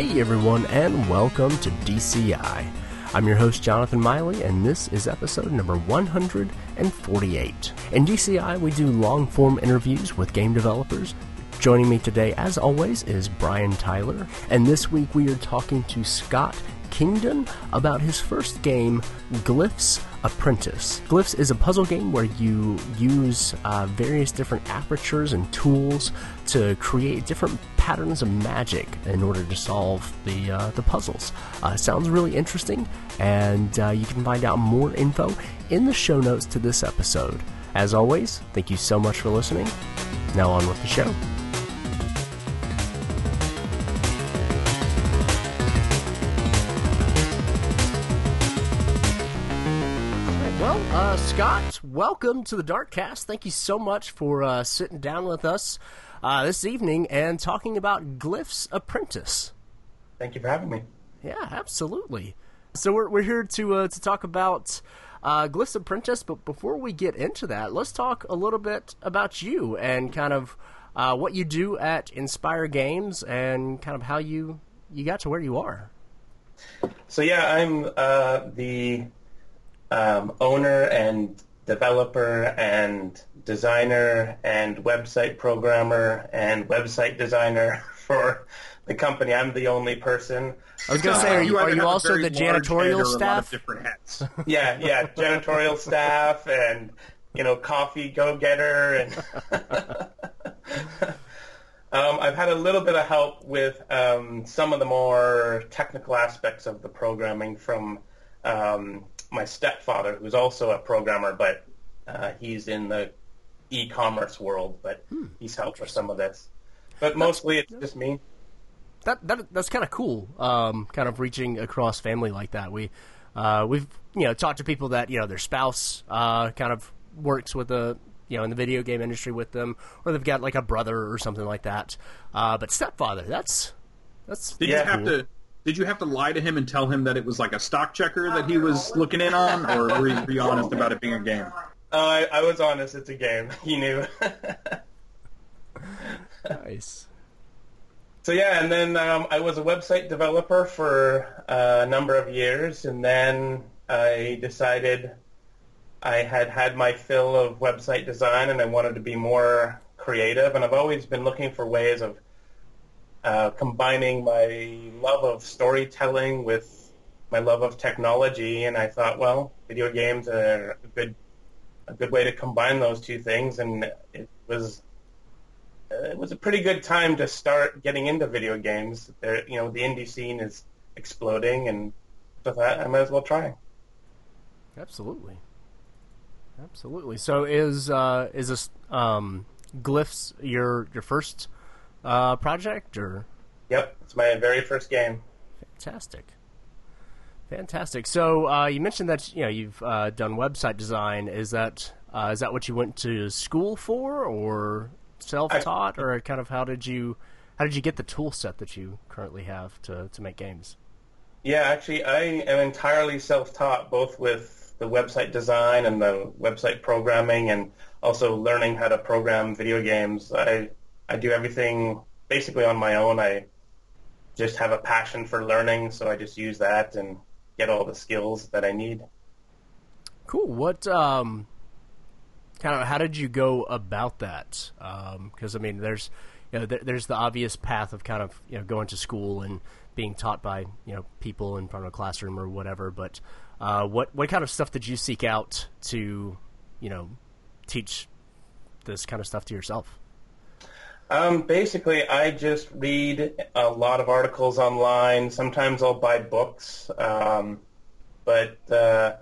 Hey everyone, and welcome to DCI. I'm your host, Jonathan Miley, and this is episode number 148. In DCI, we do long form interviews with game developers. Joining me today, as always, is Brian Tyler, and this week we are talking to Scott Kingdon about his first game, Glyph's Apprentice. Glyphs is a puzzle game where you use uh, various different apertures and tools to create different patterns of magic in order to solve the uh, the puzzles. Uh, sounds really interesting, and uh, you can find out more info in the show notes to this episode. As always, thank you so much for listening. Now on with the show. Scott, welcome to the Darkcast. Thank you so much for uh, sitting down with us uh, this evening and talking about Glyph's Apprentice. Thank you for having me. Yeah, absolutely. So we're we're here to uh, to talk about uh, Glyph's Apprentice, but before we get into that, let's talk a little bit about you and kind of uh, what you do at Inspire Games and kind of how you you got to where you are. So yeah, I'm uh, the um, owner and developer and designer and website programmer and website designer for the company. I'm the only person. I was going to say, are you, are you also the janitorial or A lot staff? of different hats. Yeah, yeah, janitorial staff and you know coffee go getter and. Um, I've had a little bit of help with um, some of the more technical aspects of the programming from um, my stepfather, who's also a programmer, but uh, he's in the e-commerce world, but he's helped with some of this. But mostly it's just me. that, that that's kind of cool. Um, kind of reaching across family like that. We uh, we've you know talked to people that you know their spouse uh, kind of works with the you know in the video game industry with them, or they've got like a brother or something like that. Uh, but stepfather, that's that's Did Yeah. you have to? Did you have to lie to him and tell him that it was like a stock checker that he was looking in on, or were you, were you honest about it being a game? Uh, I, I was honest, it's a game. He knew. nice. So yeah, and then um, I was a website developer for uh, a number of years, and then I decided I had had my fill of website design, and I wanted to be more creative. And I've always been looking for ways of uh, combining my love of storytelling with my love of technology. And I thought, well, video games are a good a good way to combine those two things, and it was it was a pretty good time to start getting into video games. There, you know, the indie scene is exploding, and with that, I might as well try. Absolutely. Absolutely. So is uh, is this um, glyphs your your first uh, project or Yep, it's my very first game. fantastic? Fantastic. So uh, you mentioned that you know you've uh, done website design. Is that uh, is that what you went to school for, or self taught, or kind of how did you how did you get the tool set that you currently have to to make games? Yeah, actually, I am entirely self-taught, both with the website design and the website programming, and also learning how to program video games. I I do everything basically on my own. I just have a passion for learning, so I just use that and get all the skills that I need. Cool. What um, kind of how did you go about that? Because I mean, there's you know there, there's the obvious path of kind of you know going to school and being taught by you know people in front of a classroom or whatever. But uh, what what kind of stuff did you seek out to you know teach this kind of stuff to yourself? Um, basically, I just read a lot of articles online. Sometimes I'll buy books, um, but uh,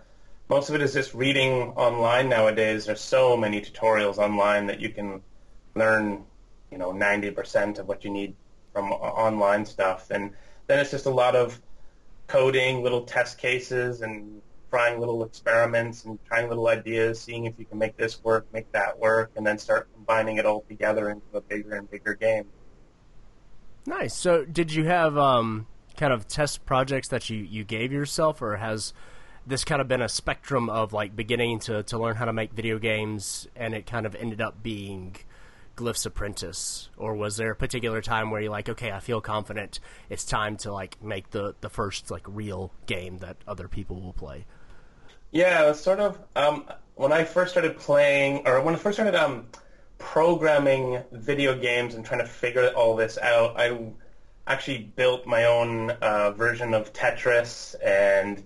most of it is just reading online nowadays. There's so many tutorials online that you can learn, you know, 90% of what you need from online stuff. And then it's just a lot of coding, little test cases, and trying little experiments and trying little ideas, seeing if you can make this work, make that work, and then start combining it all together into a bigger and bigger game. Nice. So, did you have um, kind of test projects that you, you gave yourself, or has this kind of been a spectrum of like beginning to, to learn how to make video games, and it kind of ended up being Glyph's Apprentice, or was there a particular time where you're like, okay, I feel confident, it's time to like make the the first like real game that other people will play? Yeah, it was sort of um, when I first started playing, or when I first started um, programming video games and trying to figure all this out. I actually built my own uh, version of Tetris, and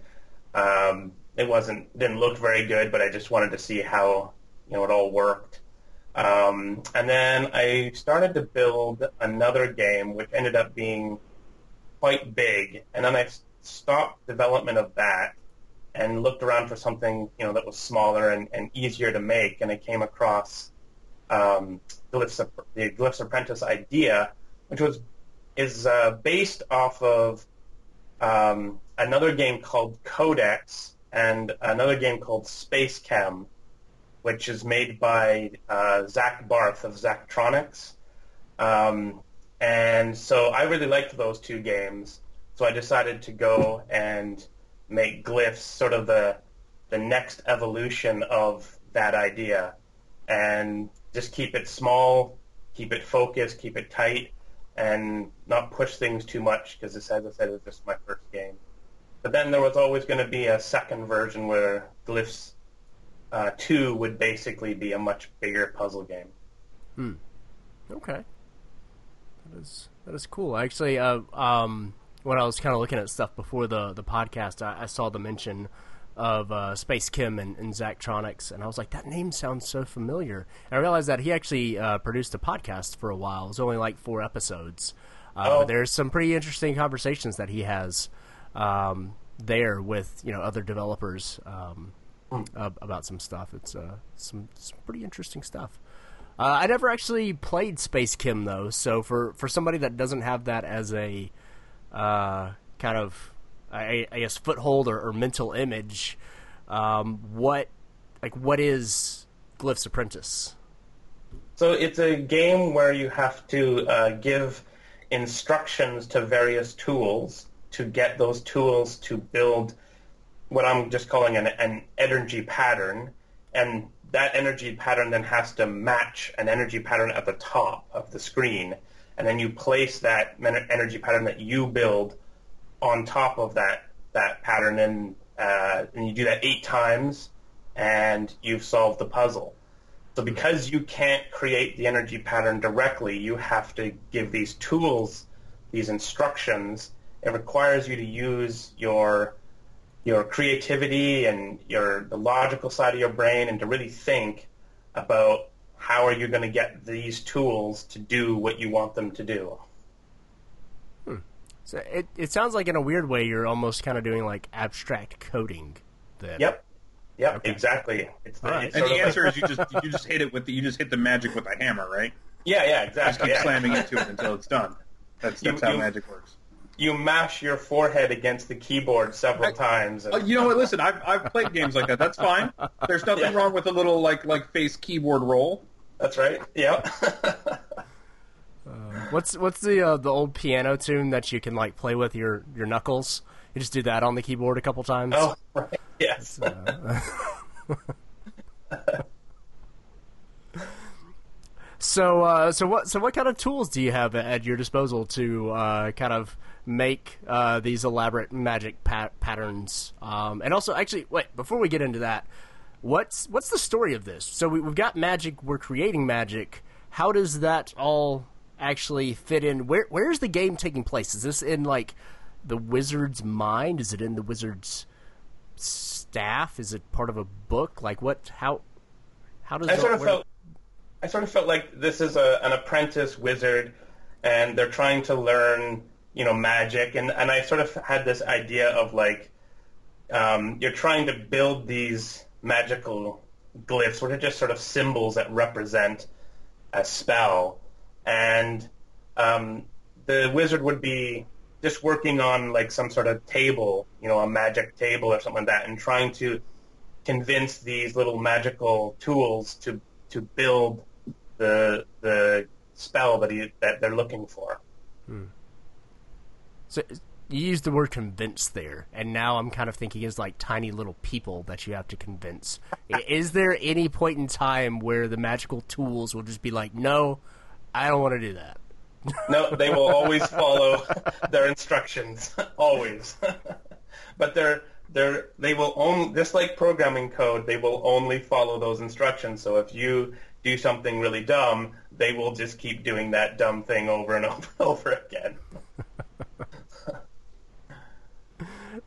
um, it wasn't didn't look very good, but I just wanted to see how you know it all worked. Um, and then I started to build another game, which ended up being quite big. And then I stopped development of that and looked around for something you know that was smaller and, and easier to make. And I came across um, Glyph's, the Glyph's Apprentice idea, which was is uh, based off of um, another game called Codex and another game called Space Chem, which is made by uh, Zach Barth of Zachtronics. Um, and so I really liked those two games, so I decided to go and make Glyphs sort of the the next evolution of that idea, and just keep it small, keep it focused, keep it tight, and not push things too much because this, as I said, was just my first game. But then there was always going to be a second version where Glyphs uh, 2 would basically be a much bigger puzzle game. Hmm. Okay. That is that is cool. Actually, uh, um, when I was kind of looking at stuff before the the podcast, I, I saw the mention of uh, Space Chem and, and Zachtronics, and I was like, that name sounds so familiar. And I realized that he actually uh, produced a podcast for a while. It was only like four episodes. Uh, oh. But there's some pretty interesting conversations that he has um, there with you know other developers um, hmm. about some stuff. It's uh, some some pretty interesting stuff. Uh, I never actually played Space Chem though, so for for somebody that doesn't have that as a uh, kind of I, I guess foothold or, or mental image. Um, what like what is Glyph's Apprentice? So it's a game where you have to uh, give instructions to various tools to get those tools to build what I'm just calling an, an energy pattern, and that energy pattern then has to match an energy pattern at the top of the screen, and then you place that energy pattern that you build on top of that that pattern, and uh, and you do that eight times, and you've solved the puzzle. So because you can't create the energy pattern directly, you have to give these tools, these instructions. It requires you to use your your creativity and your the logical side of your brain, and to really think about how are you going to get these tools to do what you want them to do. So it it sounds like in a weird way you're almost kind of doing like abstract coding. Then. Yep. Yep. Okay. Exactly. It's the, right. it's and the answer is you just you just hit it with the, you just hit the magic with a hammer, right? Yeah. Yeah. Exactly. Just keep yeah. slamming into it until it's done. That's that's you, how you, magic works. You mash your forehead against the keyboard several I, times. And... Uh, you know what? Listen, I've I've played games like that. That's fine. There's nothing yeah. wrong with a little like like face keyboard roll. That's right. Yep. What's what's the uh, the old piano tune that you can like play with your your knuckles? You just do that on the keyboard a couple times. Oh, right. yes. Uh, so uh, so what so what kind of tools do you have at your disposal to uh, kind of make uh, these elaborate magic pat- patterns? Um, and also, actually, wait before we get into that, what's what's the story of this? So we, we've got magic. We're creating magic. How does that all actually fit in? Where where's the game taking place? Is this in like the wizard's mind? Is it in the wizard's staff? Is it part of a book? Like what? How? How does? I sort of where... felt. I sort of felt like this is a, an apprentice wizard, and they're trying to learn, you know, magic, and and I sort of had this idea of like, um, you're trying to build these magical glyphs, which are just sort of symbols that represent a spell, and um, the wizard would be just working on like some sort of table, you know, a magic table or something like that, and trying to convince these little magical tools to to build the the spell that he that they're looking for. Hmm. So, you used the word convince there, and now I'm kind of thinking as like tiny little people that you have to convince. Is there any point in time where the magical tools will just be like, no, I don't want to do that? no, they will always follow their instructions, always. but they're they're they will only just like programming code, they will only follow those instructions. So if you do something really dumb, they will just keep doing that dumb thing over and over and over again.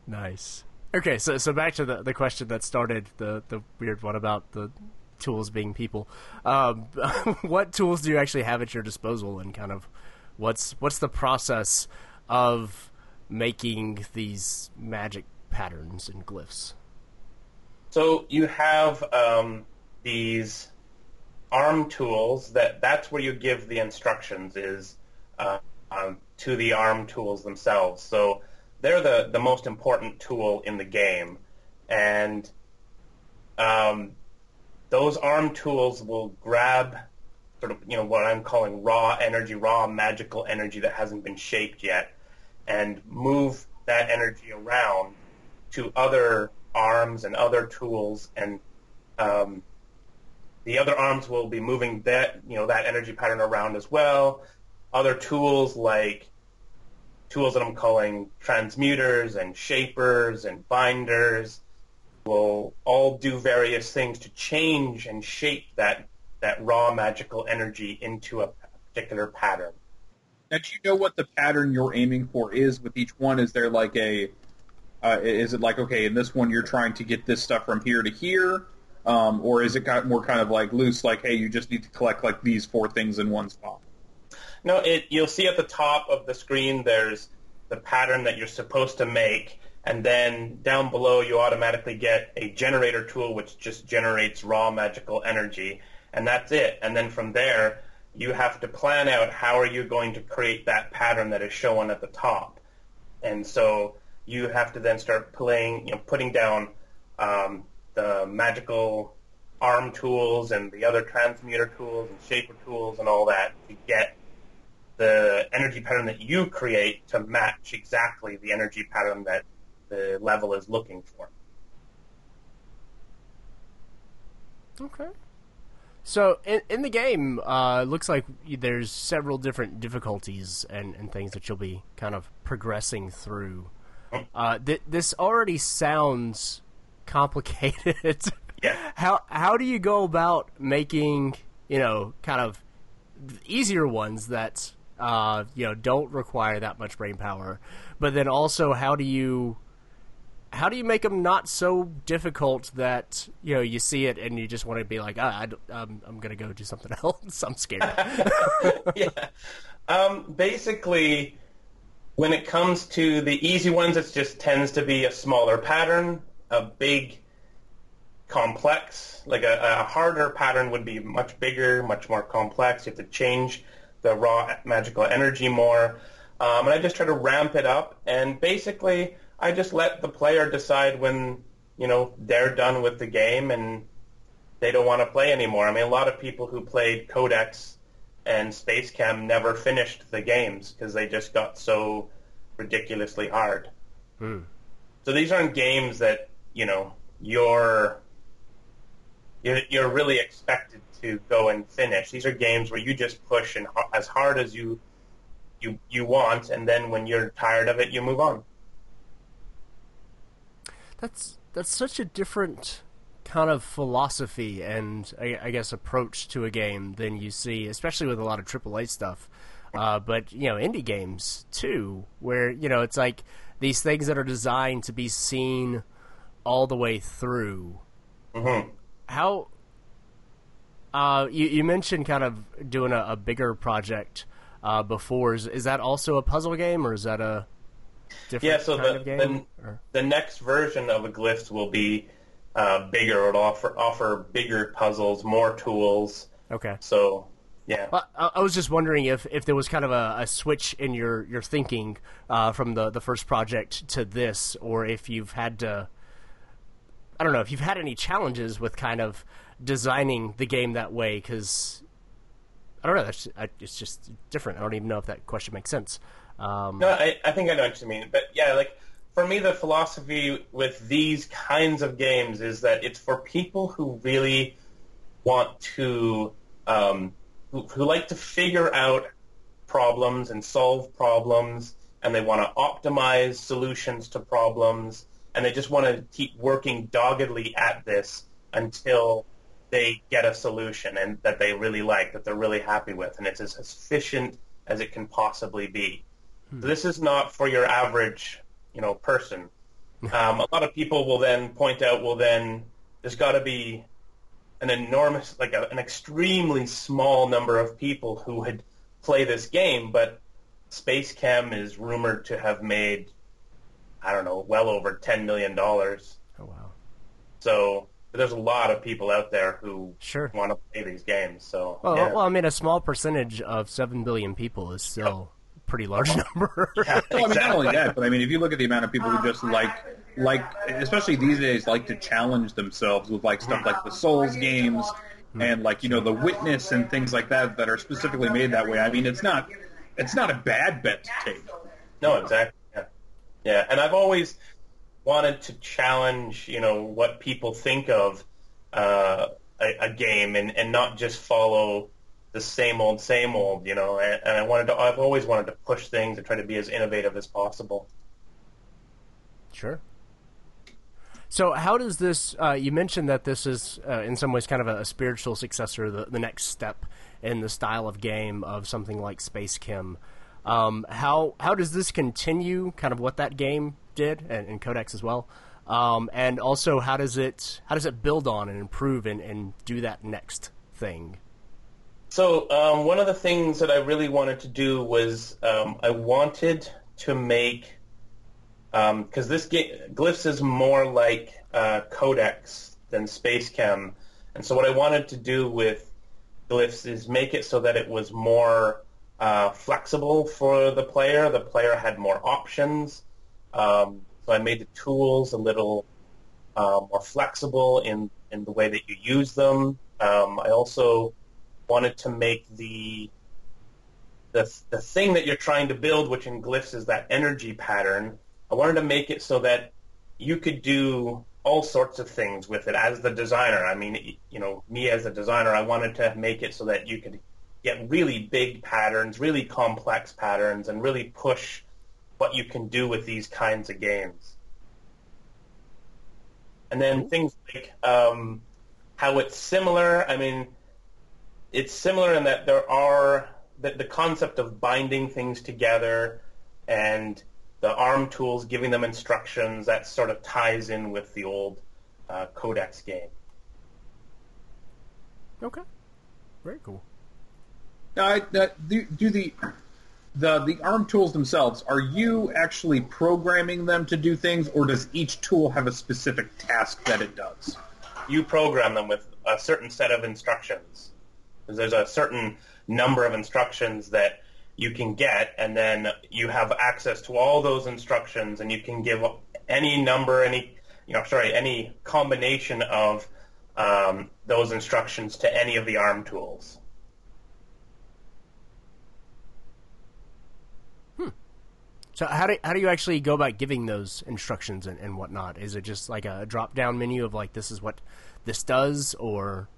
nice. Okay, so so back to the the question that started the the weird one about the tools being people. Um, what tools do you actually have at your disposal, and kind of what's what's the process of making these magic patterns and glyphs? So you have um, these ARM tools that that's where you give the instructions is uh, um, to the ARM tools themselves. So they're the, the most important tool in the game. And um, those ARM tools will grab sort of, you know, what I'm calling raw energy, raw magical energy that hasn't been shaped yet, and move that energy around to other arms and other tools, and um, the other arms will be moving that, you know, that energy pattern around as well. Other tools like tools that I'm calling transmuters and shapers and binders will all do various things to change and shape that that raw magical energy into a particular pattern. Now, do you know what the pattern you're aiming for is with each one? Is there like a, uh, is it like okay, in this one you're trying to get this stuff from here to here, um, or is it got more kind of like loose, like hey, you just need to collect like these four things in one spot? No, it, you'll see at the top of the screen there's the pattern that you're supposed to make, and then down below you automatically get a generator tool which just generates raw magical energy and that's it. And then from there, you have to plan out how are you going to create that pattern that is shown at the top. And so you have to then start playing, you know, putting down um, the magical arm tools and the other transmuter tools and shaper tools and all that to get the energy pattern that you create to match exactly the energy pattern that the level is looking for. Okay. So in, in the game, uh, looks like there's several different difficulties and, and things that you'll be kind of progressing through. Uh, th- this already sounds complicated. Yeah. how how do you go about making you know kind of easier ones that uh, you know don't require that much brain power, but then also how do you how do you make them not so difficult that you know you see it and you just want to be like, ah, I, am I'm gonna go do something else. I'm scared. yeah. Um, basically, when it comes to the easy ones, it just tends to be a smaller pattern. A big, complex, like a, a harder pattern would be much bigger, much more complex. You have to change the raw magical energy more. Um, and I just try to ramp it up. And basically, I just let the player decide when you know they're done with the game and they don't want to play anymore. I mean, a lot of people who played Codex and Space Chem never finished the games because they just got so ridiculously hard. Hmm. So these aren't games that you know you're you're, you're really expected to go and finish. These are games where you just push and as hard as you you you want, and then when you're tired of it, you move on that's that's such a different kind of philosophy and I, I, guess approach to a game than you see, especially with a lot of AAA stuff. Uh, but you know, indie games too, where you know it's like these things that are designed to be seen all the way through. Mm-hmm. How? Uh, you, you mentioned kind of doing a, a bigger project uh, before. Is, is that also a puzzle game, or is that a yeah, so the, the, the, next version of a glyphs will be uh, bigger. It'll offer offer bigger puzzles, more tools. Okay. So yeah. Well, I, I was just wondering if, if there was kind of a, a switch in your your thinking uh, from the the first project to this, or if you've had to. I don't know if you've had any challenges with kind of designing the game that way because I don't know. That's it's just different. I don't even know if that question makes sense. Um, No, I, I think I know what you mean. But yeah, like for me, the philosophy with these kinds of games is that it's for people who really want to, um, who, who like to figure out problems and solve problems, and they want to optimize solutions to problems, and they just want to keep working doggedly at this until they get a solution and that they really like, that they're really happy with, and it's as efficient as it can possibly be. So this is not for your average, you know, person. Um, a lot of people will then point out, well, then there's got to be an enormous, like a, an extremely small number of people who would play this game, but Space Chem is rumored to have made, I don't know, well over ten million dollars. oh wow. So there's a lot of people out there who Sure. want to play these games. So Well, yeah. well, I mean, a small percentage of seven billion people is still pretty large number. Yeah, Well, I mean, not only that, but I mean, if you look at the amount of people who just like, like, especially these days, like to challenge themselves with like stuff like the Souls games and like you know the Witness and things like that that are specifically made that way. I mean, it's not, it's not a bad bet to take. No, exactly. Yeah. yeah, and I've always wanted to challenge, you know, what people think of uh, a, a game, and, and not just follow the same old, same old. You know, and, and I wanted to. I've always wanted to push things and try to be as innovative as possible. Sure. So, how does this? Uh, you mentioned that this is, uh, in some ways, kind of a, a spiritual successor, the, the next step in the style of game of something like Space Chem. Um, how how does this continue? Kind of what that game did, and, and Codex as well. Um, and also, how does it how does it build on and improve and, and do that next thing? So um, one of the things that I really wanted to do was um, I wanted to make because this game Glyphs is more like uh, Codex than Space Chem, and so what I wanted to do with Glyphs is make it so that it was more uh, flexible for the player. The player had more options, um, so I made the tools a little uh, more flexible in in the way that you use them. Um, I also wanted to make the the the thing that you're trying to build, which in glyphs is that energy pattern. I wanted to make it so that you could do all sorts of things with it as the designer. I mean, you know, me as a designer, I wanted to make it so that you could get really big patterns, really complex patterns, and really push what you can do with these kinds of games. And then things like um, how it's similar. I mean, it's similar in that there are the, the concept of binding things together and the ARM tools giving them instructions that sort of ties in with the old uh, Codex game. Okay, very cool. Now, I, uh, do, do the the the ARM tools themselves? Are you actually programming them to do things, or does each tool have a specific task that it does? You program them with a certain set of instructions. There's a certain number of instructions that you can get, and then you have access to all those instructions, and you can give any number, any you know, sorry, any combination of um, those instructions to any of the ARM tools. So how do how do you actually go about giving those instructions and, and whatnot? Is it just like a drop down menu of like this is what this does, or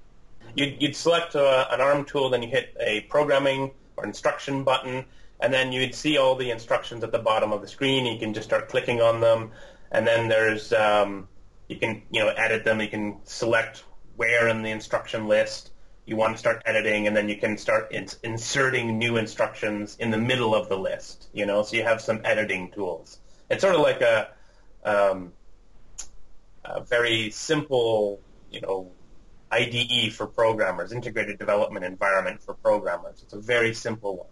You'd, you'd select uh, an ARM tool, then you hit a programming or instruction button, and then you'd see all the instructions at the bottom of the screen. You can just start clicking on them, and then there's um, you can you know edit them. You can select where in the instruction list you want to start editing, and then you can start in- inserting new instructions in the middle of the list. You know, so you have some editing tools. It's sort of like a, um, a very simple, you know, IDE for programmers, integrated development environment for programmers. It's a very simple one,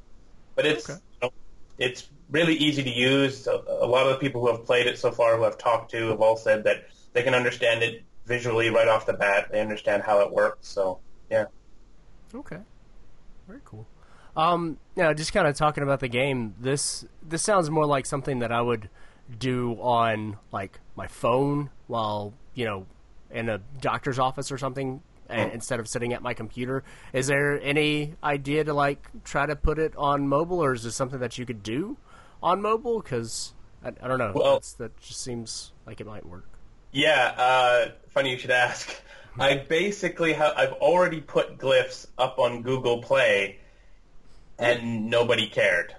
but it's Okay. you know, it's really easy to use. A, a lot of the people who have played it so far, who I've talked to, have all said that they can understand it visually right off the bat. They understand how it works. So yeah. Okay, very cool. Um, yeah, just kind of talking about the game. This this sounds more like something that I would do on like my phone while you know in a doctor's office or something, a- instead of sitting at my computer. Is there any idea to like try to put it on mobile, or is this something that you could do on mobile? Because I, I, don't know. Well, That's, that just seems like it might work. Yeah, uh, funny you should ask. I basically have I've already put glyphs up on Google Play, and nobody cared.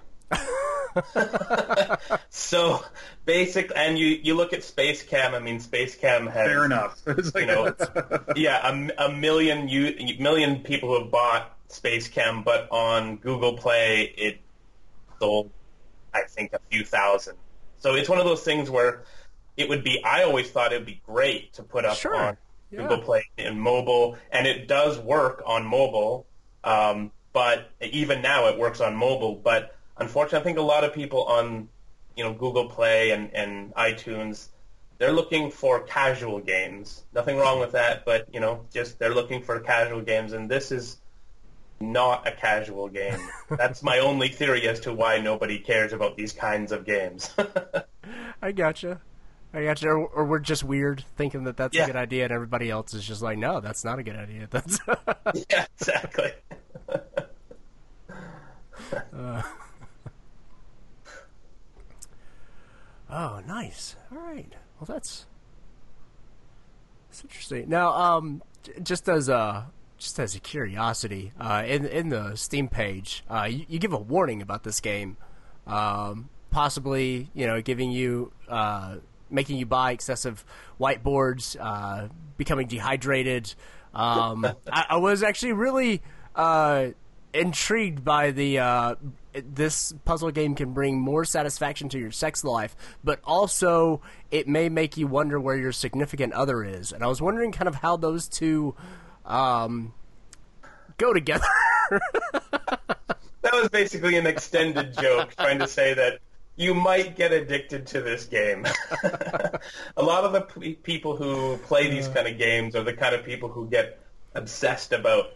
So basic, and you you look at Space Chem. I mean, Space Chem has fair enough. Like, you know, yeah, a, a million you million people who have bought Space Chem, but on Google Play it sold, I think, a few thousand. So it's one of those things where it would be. I always thought it would be great to put up sure. on yeah. Google Play and mobile, and it does work on mobile. Um, but even now, it works on mobile. But unfortunately, I think a lot of people on you know Google Play and, and iTunes, they're looking for casual games. Nothing wrong with that, but you know, just they're looking for casual games, and this is not a casual game. That's my only theory as to why nobody cares about these kinds of games. I gotcha. I gotcha. Or, or, we're just weird thinking that that's Yeah. a good idea, and everybody else is just like, no, that's not a good idea. That's yeah, exactly. Uh, oh, nice. All right. Well, that's that's interesting. Now, um, j- just as a just as a curiosity, uh, in in the Steam page, uh, you, you give a warning about this game, um, possibly you know giving you uh, making you buy excessive whiteboards, uh, becoming dehydrated. Um, I, I was actually really uh, intrigued by the uh, this puzzle game can bring more satisfaction to your sex life, but also it may make you wonder where your significant other is. And I was wondering kind of how those two um, go together. That was basically an extended joke trying to say that you might get addicted to this game. a lot of the p- people who play these kind of games are the kind of people who get obsessed about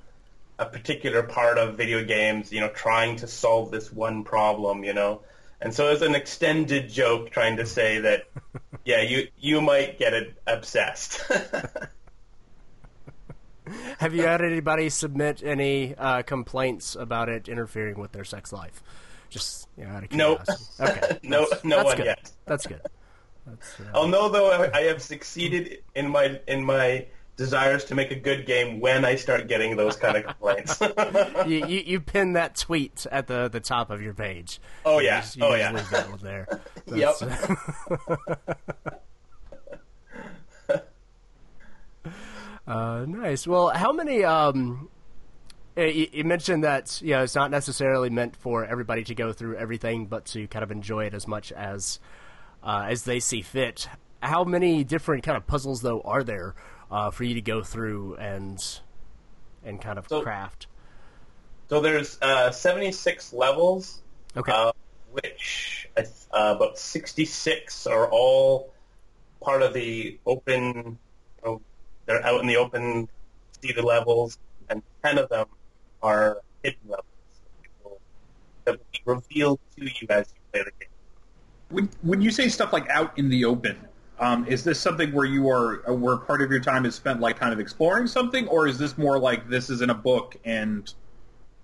a particular part of video games, you know, trying to solve this one problem, you know. And so it's an extended joke trying to say that, yeah, you you might get it obsessed. Have you had anybody submit any uh, complaints about it interfering with their sex life? Just you know, out of curiosity. Okay. No- That's- no that's one good. yet. That's good. That's, uh, I'll know though I I have succeeded in my in my desires to make a good game when I start getting those kind of complaints. you, you you pin that tweet at the the top of your page. Oh, You yeah. just- Oh, yeah. Leave that one there. Yep. That's- uh, nice. Well, how many? Um, uh, you, you mentioned that you know it's not necessarily meant for everybody to go through everything, but to kind of enjoy it as much as uh, as they see fit. How many different kind of puzzles though are there uh, for you to go through and and kind of So- craft? so there's uh, 76 levels, Okay. uh, which uh, about 66 are all part of the open. You know, they're out in the open, seated levels, and 10 of them are hidden levels that will be revealed to you as you play the game. When, when you say stuff like out in the open, um, is this something where you are uh, where part of your time is spent like kind of exploring something, or is this more like this is in a book and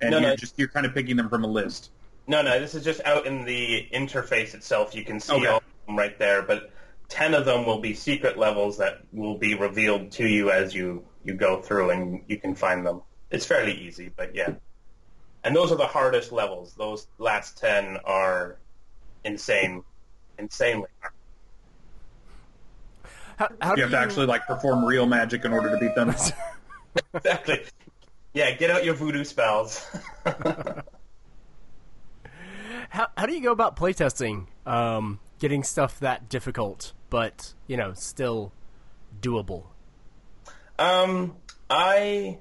and No, you're no. just you're kind of picking them from a list? No, no, this is just out in the interface itself. You can see Okay. all of them right there, but ten of them will be secret levels that will be revealed to you as you, you go through, and you can find them. It's fairly easy, but yeah. And those are the hardest levels. Those last ten are insane, insanely hard. How, how You do have to actually like perform real magic in order to beat them. Exactly. Yeah, get out your voodoo spells. how, how do you go about playtesting? Um, getting stuff that difficult, but you know, still doable. Um, I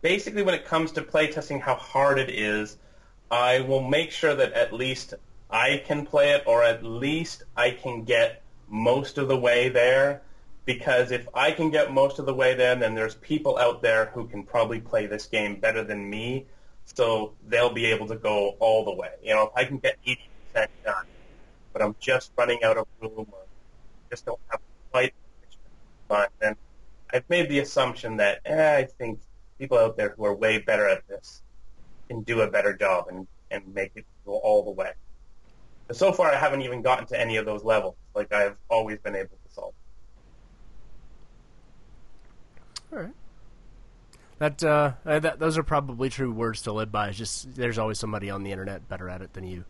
basically, when it comes to playtesting, how hard it is, I will make sure that at least I can play it, or at least I can get most of the way there. Because if I can get most of the way there, then there's people out there who can probably play this game better than me, so they'll be able to go all the way. You know, if I can get 80% done, but I'm just running out of room, or just don't have quite fine, then I've made the assumption that eh, I think people out there who are way better at this can do a better job and, and make it go all the way. So far, I haven't even gotten to any of those levels. Like I've always been able to solve. All right. That, uh, uh, that those are probably true words to live by. It's just there's always somebody on the internet better at it than you.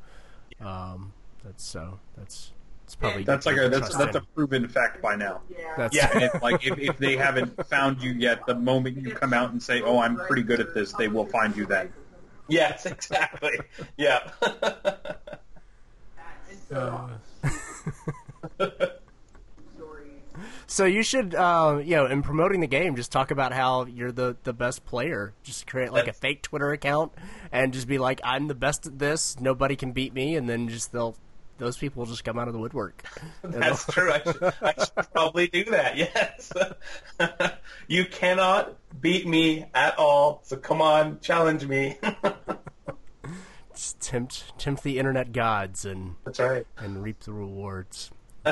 Um, that's so that's it's probably That's like a that's trust that's a proven fact by now. That's, Yeah. And if, like if, if they haven't found you yet, the moment you come out and say, "Oh, I'm pretty good at this," they will find you then. Yes, exactly. yeah. Uh, So you should, uh, you know, in promoting the game, just talk about how you're the, the best player. Just create like a fake Twitter account and just be like, "I'm the best at this. Nobody can beat me." And then just they'll those people will just come out of the woodwork. That's true. I should, I should probably do that. Yes. you cannot beat me at all. So come on, challenge me. Tempt tempt the internet gods and That's right. and reap the rewards.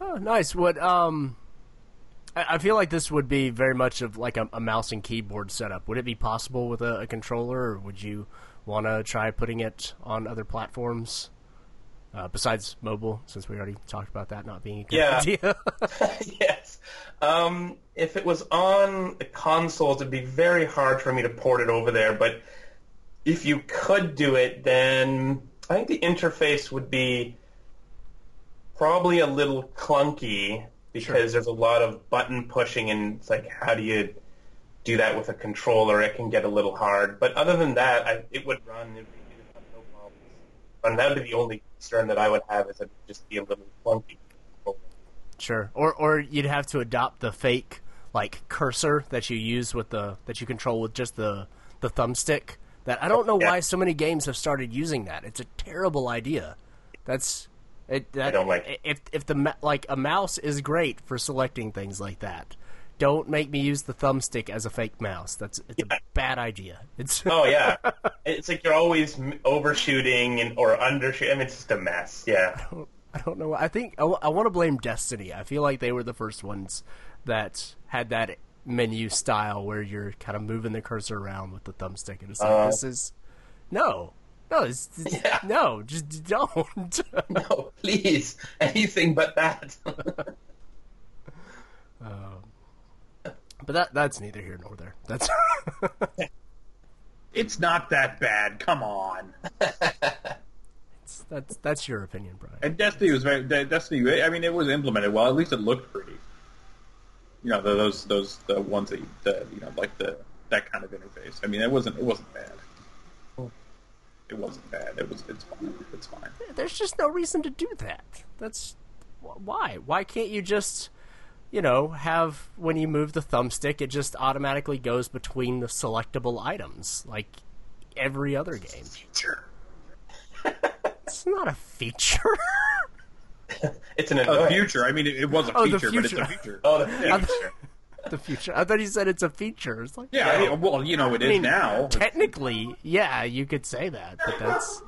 Oh, nice. What um, I, I feel like this would be very much of like a, a mouse and keyboard setup. Would it be possible with a, a controller, or would you want to try putting it on other platforms uh, besides mobile? Since we already talked about that not being a good Yeah. idea. yes. Um, if it was on a console, it'd be very hard for me to port it over there. But if you could do it, then I think the interface would be probably a little clunky because there's a lot of button pushing, and it's like, how do you do that with a controller? It can get a little hard. But other than that, I, it would run. It would have no problems. And that would be the only concern that I would have is it would just be a little clunky. Sure. Or or you'd have to adopt the fake like cursor that you use with the that you control with just the the thumbstick. That I don't know Yeah. why so many games have started using that. It's a terrible idea. That's it. That, don't like it. if if the like a mouse is great for selecting things like that. Don't make me use the thumbstick as a fake mouse. That's it's a bad idea. It's Oh yeah, it's like you're always overshooting and or undershooting. I mean, it's just a mess. Yeah, I don't know. I think I, want to blame Destiny. I feel like they were the first ones that had that menu style where you're kind of moving the cursor around with the thumbstick, and it's like Uh, this is no, no, it's, it's- Yeah. no, just don't. no, please, anything but that. but that that's neither here nor there. That's It's not that bad. Come on. that's that's your opinion, Brian. And Destiny was very Destiny. I mean, it was implemented well. At least it looked pretty. You know, the, those those the ones that you, the you know like the that kind of interface. I mean, it wasn't it wasn't bad. Oh. It wasn't bad. It was it's fine. It's fine. There's just no reason to do that. That's why. Why can't you just, you know, have when you move the thumbstick, it just automatically goes between the selectable items like every other game. Sure. It's not a feature. It's an oh, The annoyance. future. I mean, it, it was a Oh, the feature, but it's a future. feature. Oh, the Yeah. future. the future. I thought you said it's a feature. It's like Yeah, I mean, well, you know, it is I mean, now. Technically, yeah, you could say that, but that's.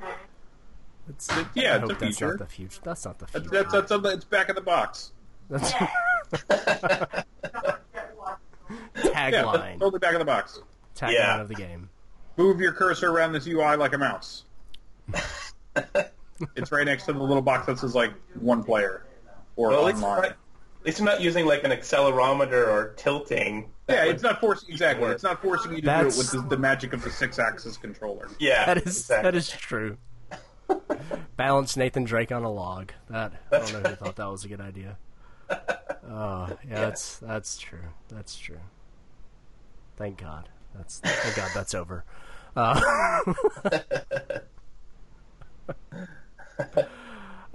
It's, Yeah, I it's hope a that's feature. not the future. That's not the future. That's that's, that's it's back in the box. That's Yeah, tagline. totally back in the box. Tagline Yeah. of the game. Move your cursor around this UI like a mouse. it's right next to the little box that says like one player or Well, online. not, at least I'm not using like an accelerometer or tilting. Yeah, it's not forcing exactly. It's not forcing you to That's- do it with the, the magic of the six-axis controller. Yeah, That is exactly. that is true. Balance Nathan Drake on a log. That I don't know who thought that was a good idea. Oh, yeah, that's that's true. That's true. Thank God. That's thank God that's over. Uh,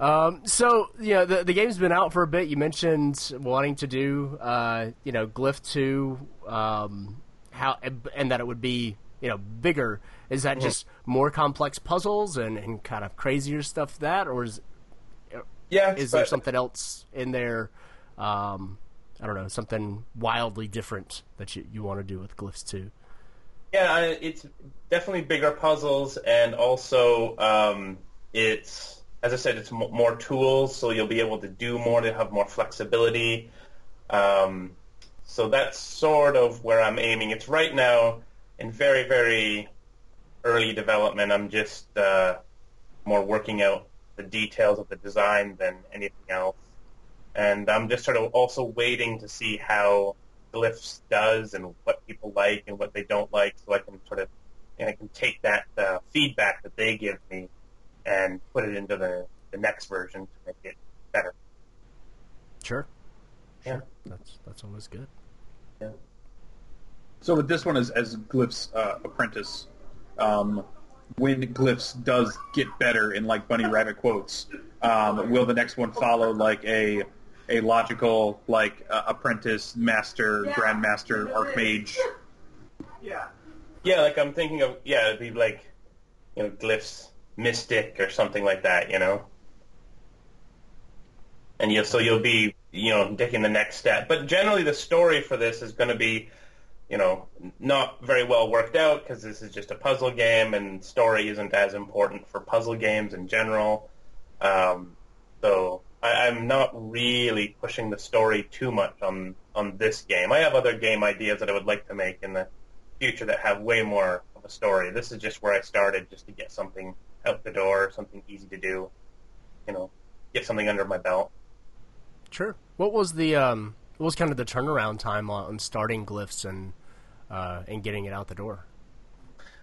um, so yeah, the the game's been out for a bit. You mentioned wanting to do uh, you know Glyph two, um, how and that it would be you know bigger. Is that just more complex puzzles and, and kind of crazier stuff that, or is yeah. is there something else in there? Um, I don't know, something wildly different that you, you want to do with Glyphs two. Yeah, it's definitely bigger puzzles, and also um, it's as I said, it's m- more tools, so you'll be able to do more to have more flexibility. Um, so that's sort of where I'm aiming. It's right now in very very early development. I'm just uh, more working out the details of the design than anything else. And I'm just sort of also waiting to see how Glyphs does and what people like and what they don't like, so I can sort of and I can take that uh, feedback that they give me and put it into the, the next version to make it better. Sure. Yeah. That's that's always good. Yeah. So with this one as as Glyph's uh, apprentice, um, when Glyphs does get better in like bunny rabbit quotes, um, will the next one follow like a a logical like uh, apprentice, master, grandmaster, archmage? Yeah. Yeah, like I'm thinking of yeah, it'd be like you know glyphs mystic or something like that, you know. And you so you'll be you know taking the next step. But generally, the story for this is going to be you know not very well worked out because this is just a puzzle game, and story isn't as important for puzzle games in general. Um, so I, I'm not really pushing the story too much on on this game. I have other game ideas that I would like to make in the future that have way more of a story. This is just where I started, just to get something out the door, something easy to do. You know, get something under my belt. Sure. What was the um? What was kind of the turnaround time on starting Glyphs and uh, and getting it out the door?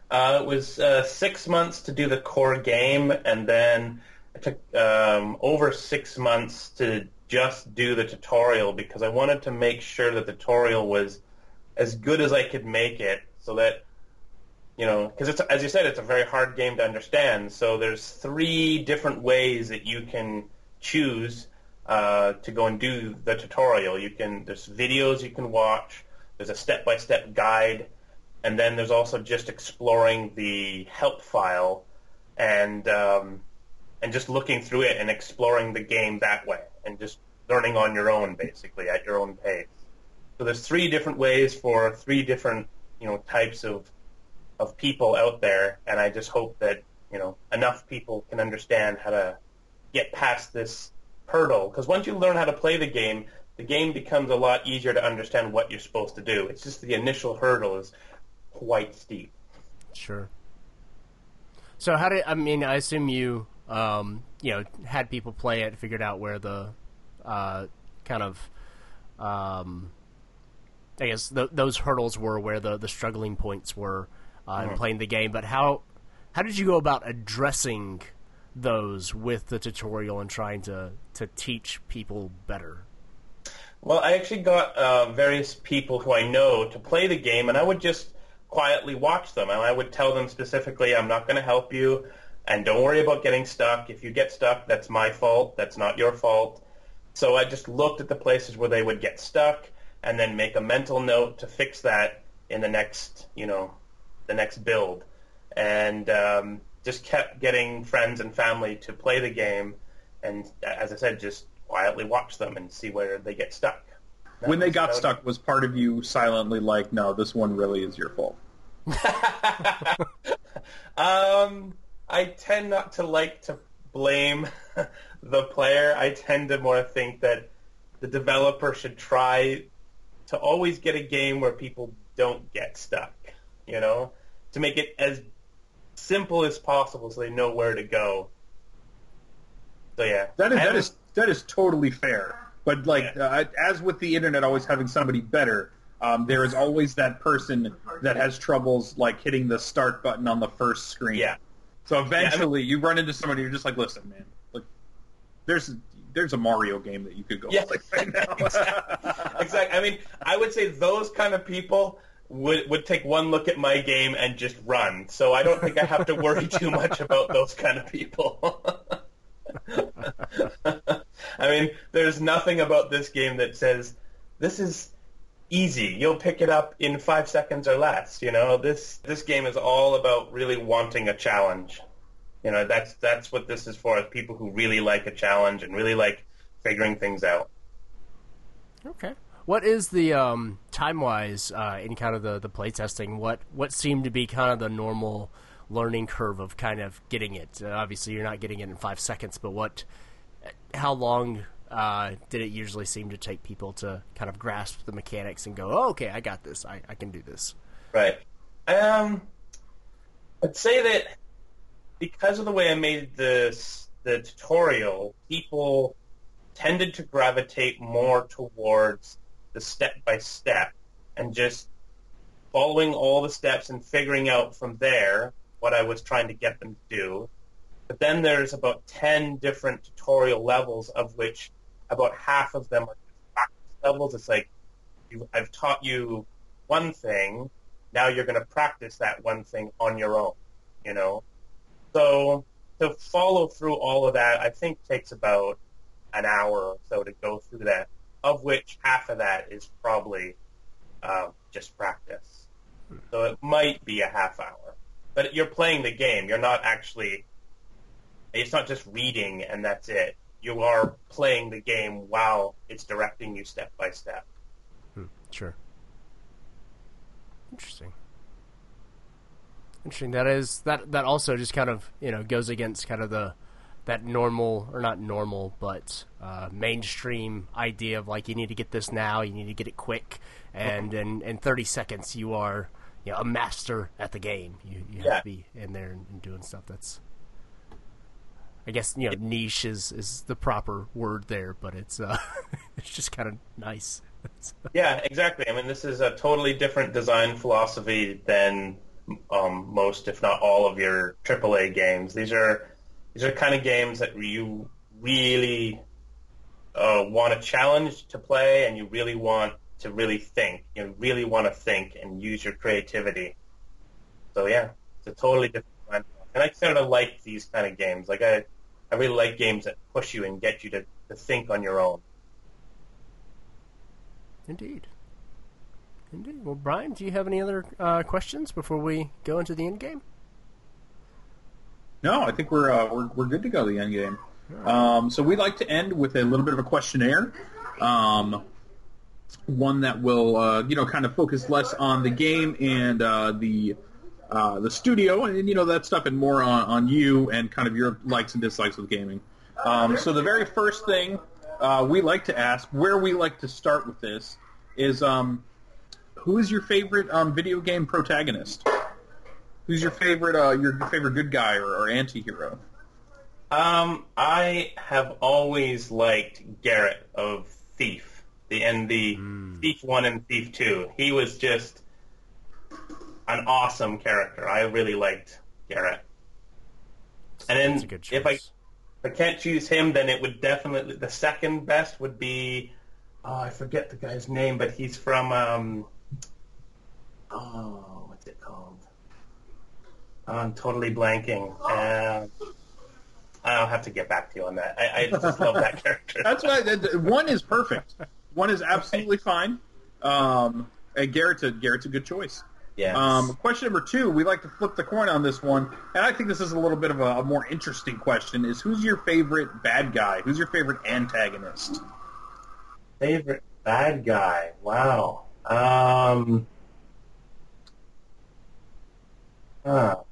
Uh, it was uh, six months to do the core game, and then it took um, over six months to just do the tutorial because I wanted to make sure that the tutorial was as good as I could make it, so that you know, because it's as you said, it's a very hard game to understand. So there's three different ways that you can choose uh, to go and do the tutorial. You can there's videos you can watch. There's a step-by-step guide, and then there's also just exploring the help file and um, and just looking through it and exploring the game that way, and just learning on your own, basically at your own pace. So there's three different ways for three different you know types of of people out there, and I just hope that you know enough people can understand how to get past this hurdle. Because once you learn how to play the game, the game becomes a lot easier to understand what you're supposed to do. It's just the initial hurdle is quite steep. Sure. So how did I mean? I assume you um, you know had people play it, figured out where the uh, kind of um, I guess th- those hurdles were where the the struggling points were uh, in playing the game. But how how did you go about addressing those with the tutorial and trying to to teach people better? Well, I actually got uh, various people who I know to play the game, and I would just quietly watch them, and I would tell them specifically, "I'm not going to help you, and don't worry about getting stuck. If you get stuck, that's my fault. That's not your fault." So I just looked at the places where they would get stuck, and then make a mental note to fix that in the next, you know, the next build, and um, just kept getting friends and family to play the game, and as I said, just quietly watch them and see where they get stuck. That When they got stuck, was part of you silently like, no, this one really is your fault? Um, I tend not to like to blame the player. I tend to more think that the developer should try to always get a game where people don't get stuck, you know, to make it as simple as possible so they know where to go. So yeah, That is that is that is totally fair. But like Yeah. uh, as with the internet always having somebody better, um, there is always that person that has troubles like hitting the start button on the first screen. yeah. So eventually you run into somebody you're just like, listen, man, look, there's there's a Mario game that you could go Yeah. play right now. exactly. I mean, I would say those kind of people would would take one look at my game and just run. So I don't think I have to worry too much about those kind of people. I mean, there's nothing about this game that says this is easy. You'll pick it up in five seconds or less. You know, this this game is all about really wanting a challenge. You know, that's that's what this is for. Is people who really like a challenge and really like figuring things out. Okay. What is the um, time wise uh, in kind of the the playtesting? What what seemed to be kind of the normal learning curve of kind of getting it? Uh, obviously, you're not getting it in five seconds, but what? How long uh, did it usually seem to take people to kind of grasp the mechanics and go, "Oh, okay, I got this. I, I can do this." Right. Um, I'd say that because of the way I made this the tutorial, people tended to gravitate more towards the step by step and just following all the steps and figuring out from there what I was trying to get them to do. But then there's about 10 different tutorial levels of which about half of them are practice levels. It's like you, I've taught you one thing, now you're going to practice that one thing on your own, you know? So to follow through all of that, I think takes about an hour or so to go through that, of which half of that is probably um, just practice. So it might be a half hour. But you're playing the game. You're not actually, it's not just reading and that's it. You are playing the game while it's directing you step by step. Hmm, sure. Interesting. Interesting. That is that that also just kind of you know goes against kind of the that normal or not normal but uh, mainstream idea of like you need to get this now, you need to get it quick, and in in 30 seconds you are you know, a master at the game. You you have to be in there and, and doing stuff that's. I guess you know niche is, is the proper word there, but it's uh, it's just kind of nice. Yeah, exactly. I mean, this is a totally different design philosophy than um, most, if not all, of your AAA games. These are these are kind of games that you really uh, want a challenge to play, and you really want to really think. You really want to think and use your creativity. So yeah, it's a totally different. And I sort of like these kind of games. Like I, I really like games that push you and get you to, to think on your own. Indeed. Indeed. Well, Brian, do you have any other uh, questions before we go into the end game? No, I think we're uh, we're we're good to go. to The end game. Um, so we'd like to end with a little bit of a questionnaire, um, one that will uh, you know kind of focus less on the game and uh, the uh, the studio and you know that stuff, and more on, on you and kind of your likes and dislikes with gaming. Um, so the very first thing uh, we like to ask, where we like to start with this, is um, who is your favorite um, video game protagonist? Who's your favorite uh, your favorite good guy or, or anti-hero? Um, I have always liked Garrett of Thief, the and the Thief One and Thief Two. He was just an awesome character. I really liked Garrett. And then That's a good if I if I can't choose him, then it would definitely the second best would be oh I forget the guy's name, but he's from um oh what's it called? I'm totally blanking. Uh, I'll have to get back to you on that. I, I just love that character. That's why one is perfect. One is absolutely fine. Um, and Garrett's a, Garrett's a good choice. Yes. Um, question number two, we like to flip the coin on this one, and I think this is a little bit of a, a more interesting question: is who's your favorite bad guy? Who's your favorite antagonist? Favorite bad guy? Wow. Um. Huh.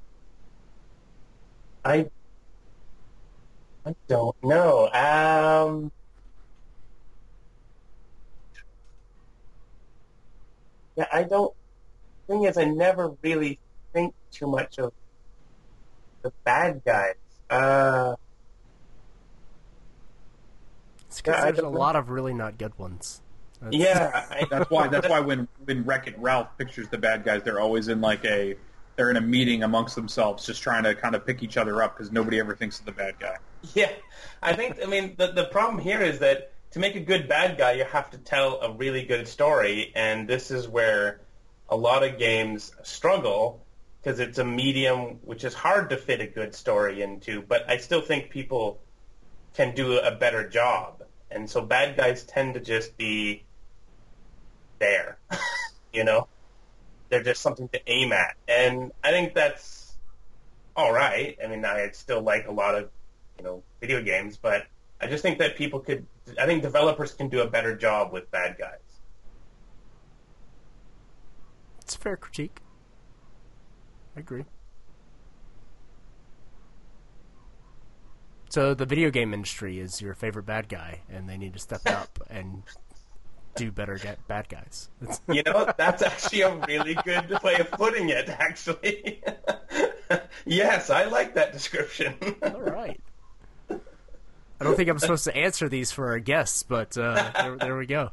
I. I don't know. Um. Yeah, I don't. Thing is, I never really think too much of the bad guys. Uh. It's 'cause yeah, I there's a lot of really not good ones. That's- Yeah, I, That's why. That's why when when Wreck It Ralph pictures the bad guys, they're always in like a they're in a meeting amongst themselves, just trying to kind of pick each other up because nobody ever thinks of the bad guy. Yeah, I think. I mean, the the problem here is that to make a good bad guy, you have to tell a really good story, and this is where a lot of games struggle because it's a medium which is hard to fit a good story into. But I still think people can do a better job, and so bad guys tend to just be there. you know, they're just something to aim at, and I think that's all right. I mean, I still like a lot of you know video games, but I just think that people could. I think developers can do a better job with bad guys. It's a fair critique. I agree. So the video game industry is your favorite bad guy, and they need to step up and do better get bad guys. You know, that's actually a really good way of putting it. Actually, yes, I like that description. All right. I don't think I'm supposed to answer these for our guests, but uh, there, there we go.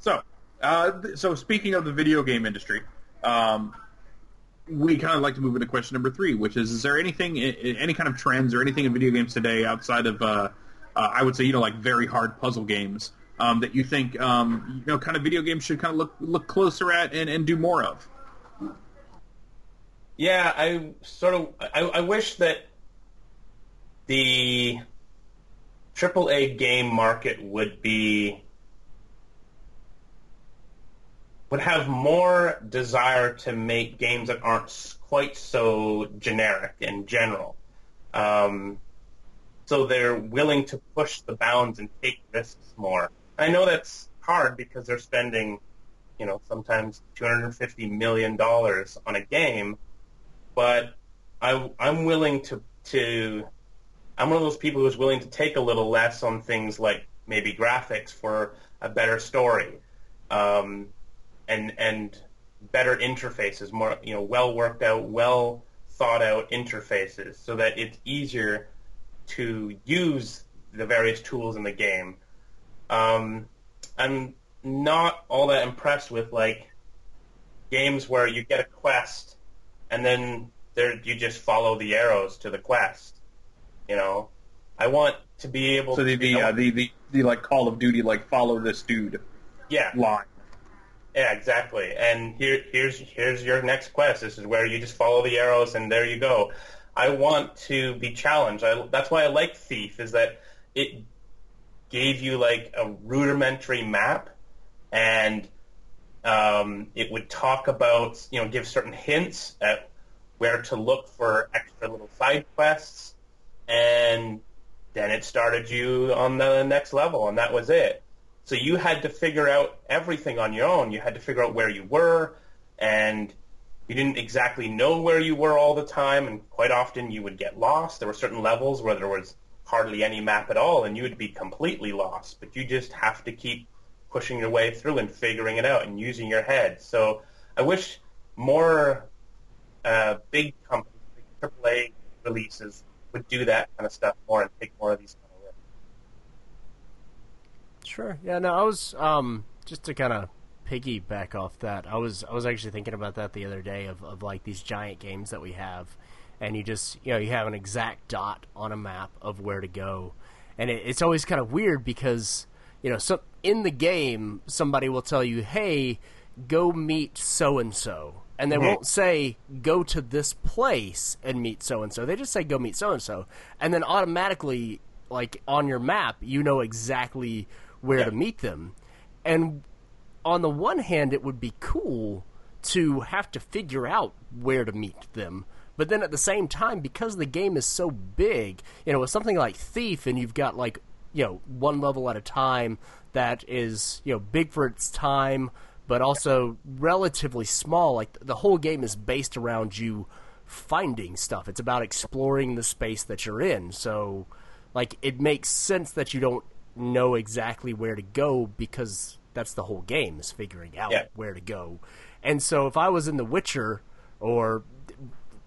so, uh, so speaking of the video game industry, um, we kind of like to move into question number three, which is: Is there anything, any kind of trends or anything in video games today outside of, uh, uh, I would say, you know, like very hard puzzle games um, that you think, um, you know, kind of video games should kind of look look closer at and, and do more of? Yeah, I sort of, I, I wish that the AAA game market would be would have more desire to make games that aren't quite so generic and general. Um, so they're willing to push the bounds and take risks more. I know that's hard because they're spending, you know, sometimes $250 million on a game, but I, I'm willing to, to, I'm one of those people who's willing to take a little less on things like maybe graphics for a better story. Um, and and better interfaces, more you know, well worked out, well thought out interfaces, so that it's easier to use the various tools in the game. Um, I'm not all that impressed with like games where you get a quest and then there you just follow the arrows to the quest. You know, I want to be able. So the to, the, uh, the the the like Call of Duty like follow this dude. Yeah. Line. Yeah, exactly. And here, here's here's your next quest. This is where you just follow the arrows, and there you go. I want to be challenged. I, that's why I like Thief, is that it gave you like a rudimentary map, and um, it would talk about, you know, give certain hints at where to look for extra little side quests, and then it started you on the next level, and that was it. So you had to figure out everything on your own. You had to figure out where you were, and you didn't exactly know where you were all the time, and quite often you would get lost. There were certain levels where there was hardly any map at all, and you would be completely lost. But you just have to keep pushing your way through and figuring it out and using your head. So I wish more uh, big companies, AAA releases, would do that kind of stuff more and take more of these Sure. Yeah. No, I was um, just to kind of piggyback off that. I was I was actually thinking about that the other day of, of like these giant games that we have, and you just you know you have an exact dot on a map of where to go, and it, it's always kind of weird because you know so in the game somebody will tell you hey go meet so and so and they mm-hmm. won't say go to this place and meet so and so they just say go meet so and so and then automatically like on your map you know exactly where yeah. to meet them. And on the one hand, it would be cool to have to figure out where to meet them. But then at the same time, because the game is so big, you know, with something like Thief, and you've got like, you know, one level at a time that is, you know, big for its time, but also relatively small. Like the whole game is based around you finding stuff. It's about exploring the space that you're in. So, like, it makes sense that you don't know exactly where to go because that's the whole game is figuring out yeah. where to go. And so if I was in The Witcher or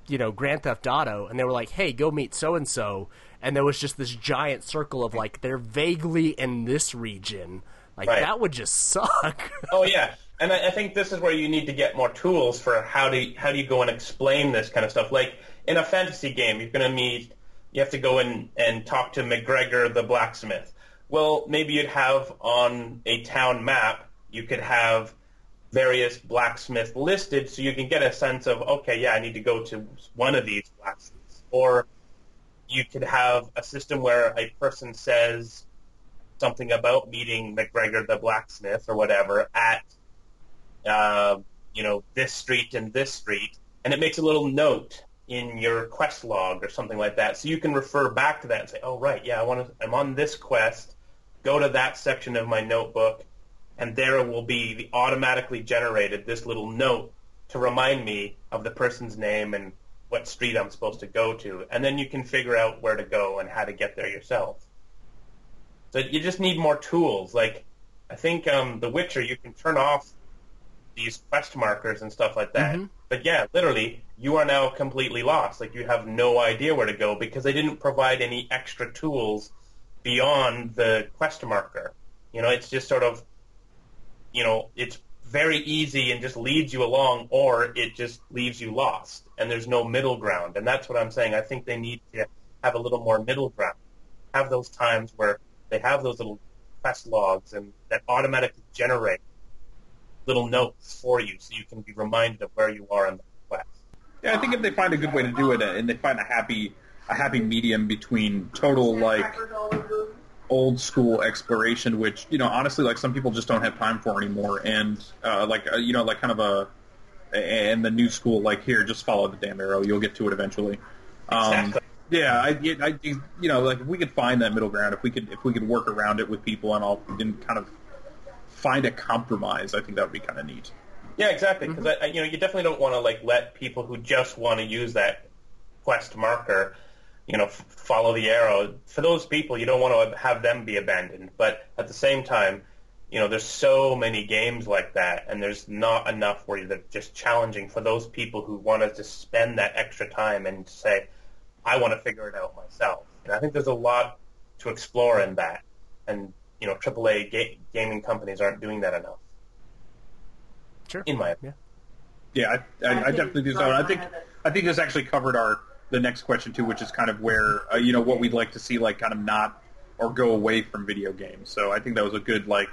you know Grand Theft Auto and they were like, "Hey, go meet so and so," and there was just this giant circle of like they're vaguely in this region, like right. that would just suck. oh yeah. And I, I think this is where you need to get more tools for how do how do you go and explain this kind of stuff. Like in a fantasy game, you're going to meet, you have to go in and talk to McGregor the blacksmith well, maybe you'd have on a town map, you could have various blacksmiths listed so you can get a sense of, okay, yeah, I need to go to one of these blacksmiths. Or you could have a system where a person says something about meeting McGregor the blacksmith or whatever at, uh, you know, this street and this street, and it makes a little note in your quest log or something like that, so you can refer back to that and say, "Oh, right, yeah, I want to. I'm on this quest go to that section of my notebook, and there will be the automatically generated this little note to remind me of the person's name and what street I'm supposed to go to, and then you can figure out where to go and how to get there yourself. So you just need more tools. Like I think um, The Witcher, you can turn off these quest markers and stuff like that. Mm-hmm. But yeah, literally, you are now completely lost. Like you have no idea where to go because they didn't provide any extra tools beyond the quest marker. You know, it's just sort of, you know, it's very easy and just leads you along, or it just leaves you lost, and there's no middle ground. And that's what I'm saying. I think they need to have a little more middle ground. Have those times where they have those little quest logs and that automatically generate little notes for you, so you can be reminded of where you are in the quest. Yeah, I think if they find a good way to do it, uh, and they find a happy a happy medium between total like old school exploration, which you know honestly like some people just don't have time for anymore, and uh, like uh, you know like kind of a and the new school like here just follow the damn arrow, you'll get to it eventually. Um, Exactly. Yeah, I, I, you know, like if we could find that middle ground, if we could, if we could work around it with people and all, and kind of find a compromise, I think that would be kind of neat. Yeah, exactly. Because I, I- you know, you definitely don't want to like let people who just want to use that quest marker, you know, f- follow the arrow. For those people, you don't want to have them be abandoned. But at the same time, you know, there's so many games like that, and there's not enough where they're just challenging for those people who want to just spend that extra time and say, I want to figure it out myself. And I think there's a lot to explore in that, and you know, AAA ga- gaming companies aren't doing that enough, Sure. in my opinion. Yeah, I, I, I definitely do so. I think I think this actually covered our the next question too, which is kind of where uh, you know what we'd like to see, like kind of not or go away from video games. So I think that was a good like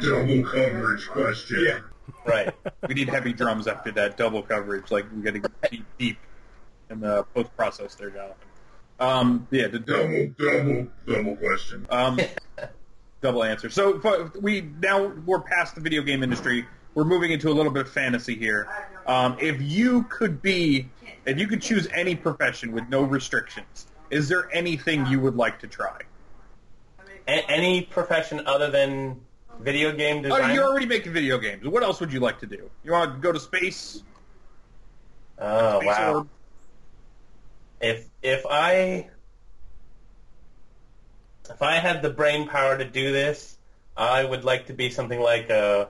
Double coverage question. Yeah. Right. we need heavy drums after that double coverage. Like we got to get deep, deep in the post process there, Jonathan. Um, yeah, the Double, double, double question. um, double answer. So f- we now we're past the video game industry. We're moving into a little bit of fantasy here. Um, if you could be, if you could choose any profession with no restrictions, is there anything you would like to try? A- any profession other than video game Oh, you're already making video games. What else would you like to do? You want to go to space? oh Space wow! orb? If if I if I had the brain power to do this, I would like to be something like a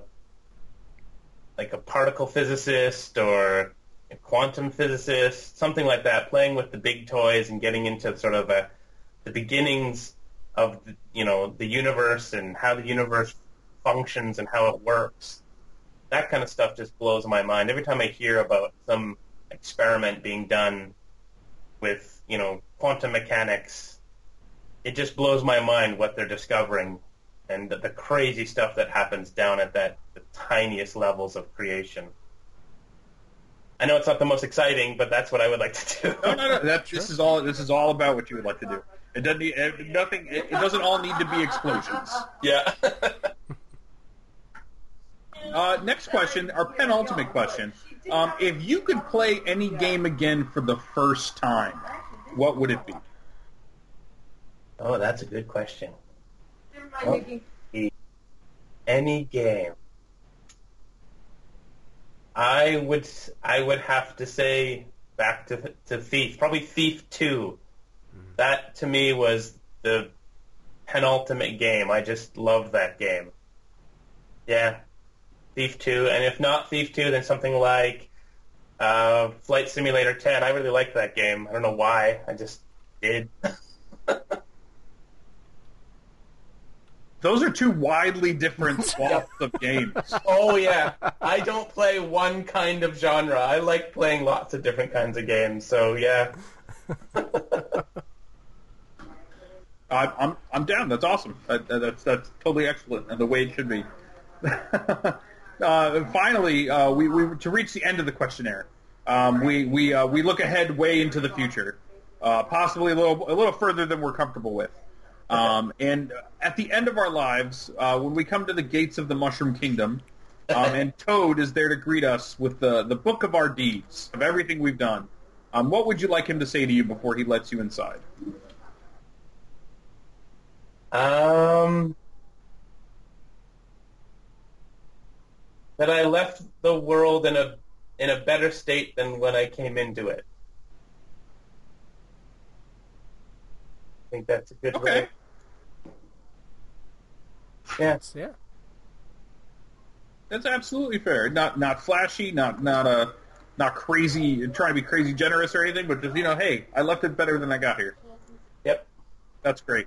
like a particle physicist or a quantum physicist, something like that, playing with the big toys and getting into sort of a, the beginnings of the, you know the universe and how the universe functions and how it works. That kind of stuff just blows my mind. Every time I hear about some experiment being done with, you know, quantum mechanics, it just blows my mind what they're discovering and the, the crazy stuff that happens down at that the tiniest levels of creation. I know it's not the most exciting, but that's what I would like to do. No, no, no. That, This is all. This is all about what you would like to do. It doesn't. Need, it, nothing. It, it doesn't all need to be explosions. yeah. Uh, next question, our penultimate question. Um, if you could play any game again for the first time, what would it be? oh, that's a good question. Oh, any game. I would I would have to say back to to Thief, probably Thief 2. That to me was the penultimate game. I just loved that game. Yeah. Thief 2, and if not Thief 2, then something like uh, Flight Simulator 10. I really liked that game. I don't know why. I just did. Those are two widely different swaths of games. Oh yeah, I don't play one kind of genre. I like playing lots of different kinds of games. So yeah, I, I'm I'm down. That's awesome. That, that- that's that's totally excellent, and the way it should be. uh, finally, uh, we, we to reach the end of the questionnaire. Um, we we uh, we look ahead way into the future, uh, possibly a little a little further than we're comfortable with. Um, and at the end of our lives, uh, when we come to the gates of the Mushroom Kingdom, um, and Toad is there to greet us with the the book of our deeds of everything we've done, um, what would you like him to say to you before he lets you inside? um, that I left the world in a in a better state than when I came into it. I think that's a good Okay. way. Yeah. Yeah. That's absolutely fair. Not not flashy, not not a not crazy, trying to be crazy generous or anything, but just you know, hey, I left it better than I got here. Yep. That's great.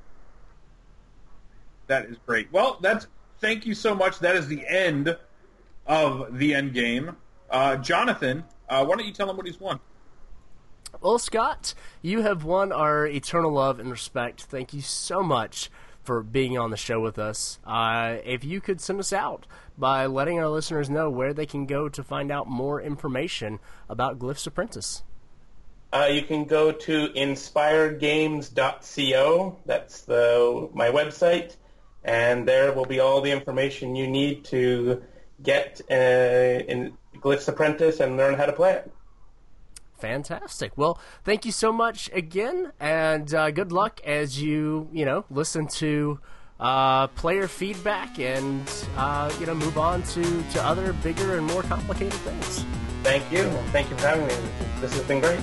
That is great. Well, that's thank you so much. That is the end of the end game. Uh, Jonathan, uh, why don't you tell him what he's won? Well, Scott, you have won our eternal love and respect. Thank you so much for being on the show with us. Uh, if you could send us out by letting our listeners know where they can go to find out more information about Glyphs Apprentice. Uh, you can go to inspiredgames.co. That's the my website, and there will be all the information you need to get uh, in Glyphs Apprentice and learn how to play it. Fantastic. Well, thank you so much again, and uh, good luck as you you know listen to uh, player feedback and uh, you know move on to to other bigger and more complicated things. Thank you. Thank you for having me. This has been great.